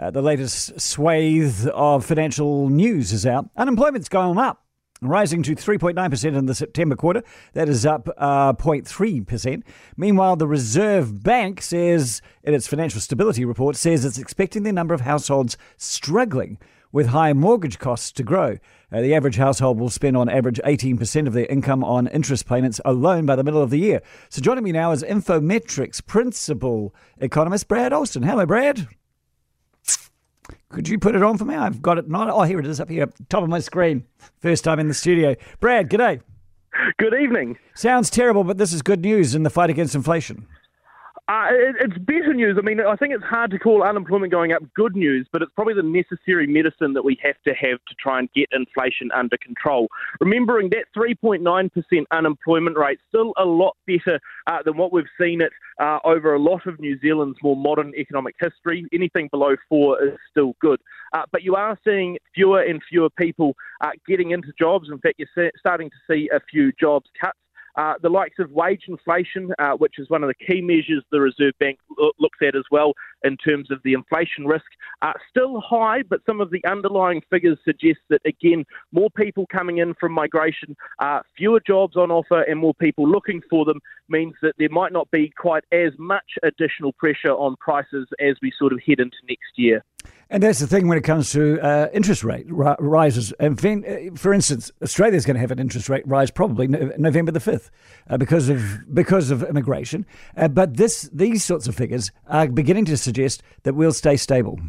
Uh, the latest swathe of financial news is out. Unemployment's gone up rising to 3.9% in the September quarter. That is up uh, 0.3%. Meanwhile, the Reserve Bank says in its financial stability report says it's expecting the number of households struggling with high mortgage costs to grow. Uh, the average household will spend on average 18% of their income on interest payments alone by the middle of the year. So joining me now is Infometrics principal economist Brad Olsen. Hello, Brad. Could you put it on for me? I've got it not. Oh, here it is up here, top of my screen. First time in the studio. Brad, g'day. Good evening. Sounds terrible, but this is good news in the fight against inflation. Uh, it, it's better news. I mean, I think it's hard to call unemployment going up good news, but it's probably the necessary medicine that we have to have to try and get inflation under control. Remembering that 3.9% unemployment rate still a lot better uh, than what we've seen it uh, over a lot of New Zealand's more modern economic history. Anything below four is still good. Uh, but you are seeing fewer and fewer people uh, getting into jobs. In fact, you're starting to see a few jobs cuts. Uh, the likes of wage inflation, uh, which is one of the key measures the Reserve Bank lo- looks at as well in terms of the inflation risk, uh, still high, but some of the underlying figures suggest that, again, more people coming in from migration, uh, fewer jobs on offer, and more people looking for them means that there might not be quite as much additional pressure on prices as we sort of head into next year. And that's the thing when it comes to uh, interest rate rises. And uh, for instance, Australia is going to have an interest rate rise probably November the fifth uh, because of because of immigration. Uh, but this these sorts of figures are beginning to suggest that we'll stay stable.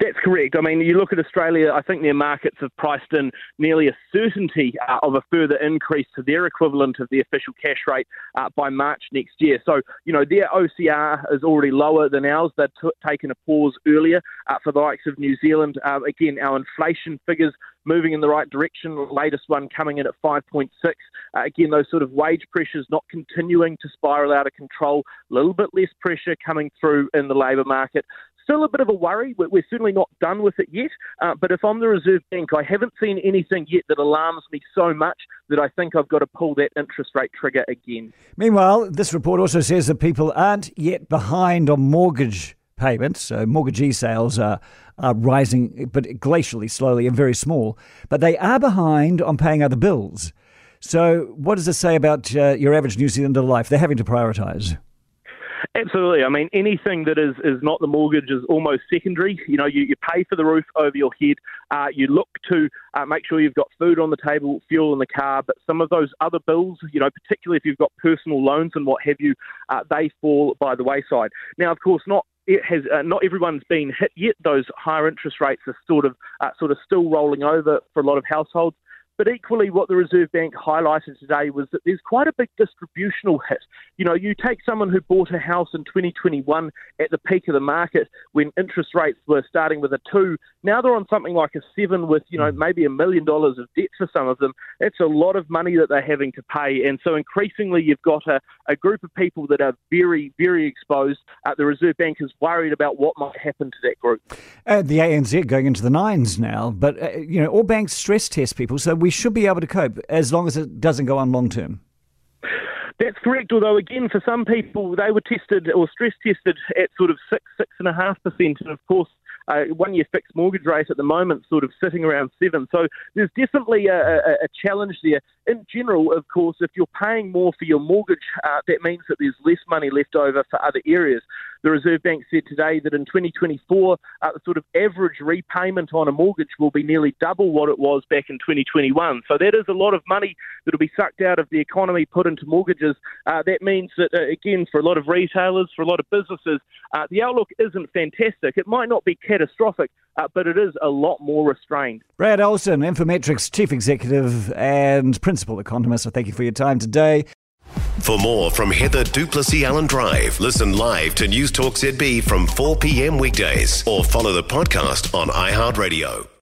That's correct. I mean, you look at Australia, I think their markets have priced in nearly a certainty uh, of a further increase to their equivalent of the official cash rate uh, by March next year. So, you know, their OCR is already lower than ours. They've t- taken a pause earlier uh, for the likes of New Zealand. Uh, again, our inflation figures moving in the right direction. The latest one coming in at 5.6. Uh, again, those sort of wage pressures not continuing to spiral out of control. A little bit less pressure coming through in the labour market still a bit of a worry. We're certainly not done with it yet. Uh, but if I'm the Reserve Bank, I haven't seen anything yet that alarms me so much that I think I've got to pull that interest rate trigger again. Meanwhile, this report also says that people aren't yet behind on mortgage payments. So mortgagee sales are, are rising, but glacially slowly and very small. But they are behind on paying other bills. So, what does this say about uh, your average New Zealander life? They're having to prioritise. Absolutely. I mean, anything that is, is not the mortgage is almost secondary. You know, you, you pay for the roof over your head. Uh, you look to uh, make sure you've got food on the table, fuel in the car. But some of those other bills, you know, particularly if you've got personal loans and what have you, uh, they fall by the wayside. Now, of course, not it has uh, not everyone's been hit yet. Those higher interest rates are sort of uh, sort of still rolling over for a lot of households. But equally, what the Reserve Bank highlighted today was that there's quite a big distributional hit. You know, you take someone who bought a house in 2021 at the peak of the market when interest rates were starting with a two. Now they're on something like a seven with, you know, hmm. maybe a million dollars of debt for some of them. It's a lot of money that they're having to pay. And so increasingly, you've got a, a group of people that are very, very exposed. Uh, the Reserve Bank is worried about what might happen to that group. Uh, the ANZ going into the nines now. But, uh, you know, all banks stress test people. So we should be able to cope as long as it doesn't go on long term. That's correct. Although again, for some people, they were tested or stress tested at sort of six, six and a half percent, and of course, uh, one year fixed mortgage rate at the moment sort of sitting around seven. So there's definitely a, a, a challenge there. In general, of course, if you're paying more for your mortgage, uh, that means that there's less money left over for other areas. The Reserve Bank said today that in 2024, uh, the sort of average repayment on a mortgage will be nearly double what it was back in 2021. So that is a lot of money that will be sucked out of the economy, put into mortgages. Uh, that means that, uh, again, for a lot of retailers, for a lot of businesses, uh, the outlook isn't fantastic. It might not be catastrophic, uh, but it is a lot more restrained. Brad Olsen, Infometrics Chief Executive and Principal Economist, so thank you for your time today. For more from Heather du Plessis-Allen Drive, listen live to News Talk ZB from 4 p.m. weekdays or follow the podcast on iHeartRadio.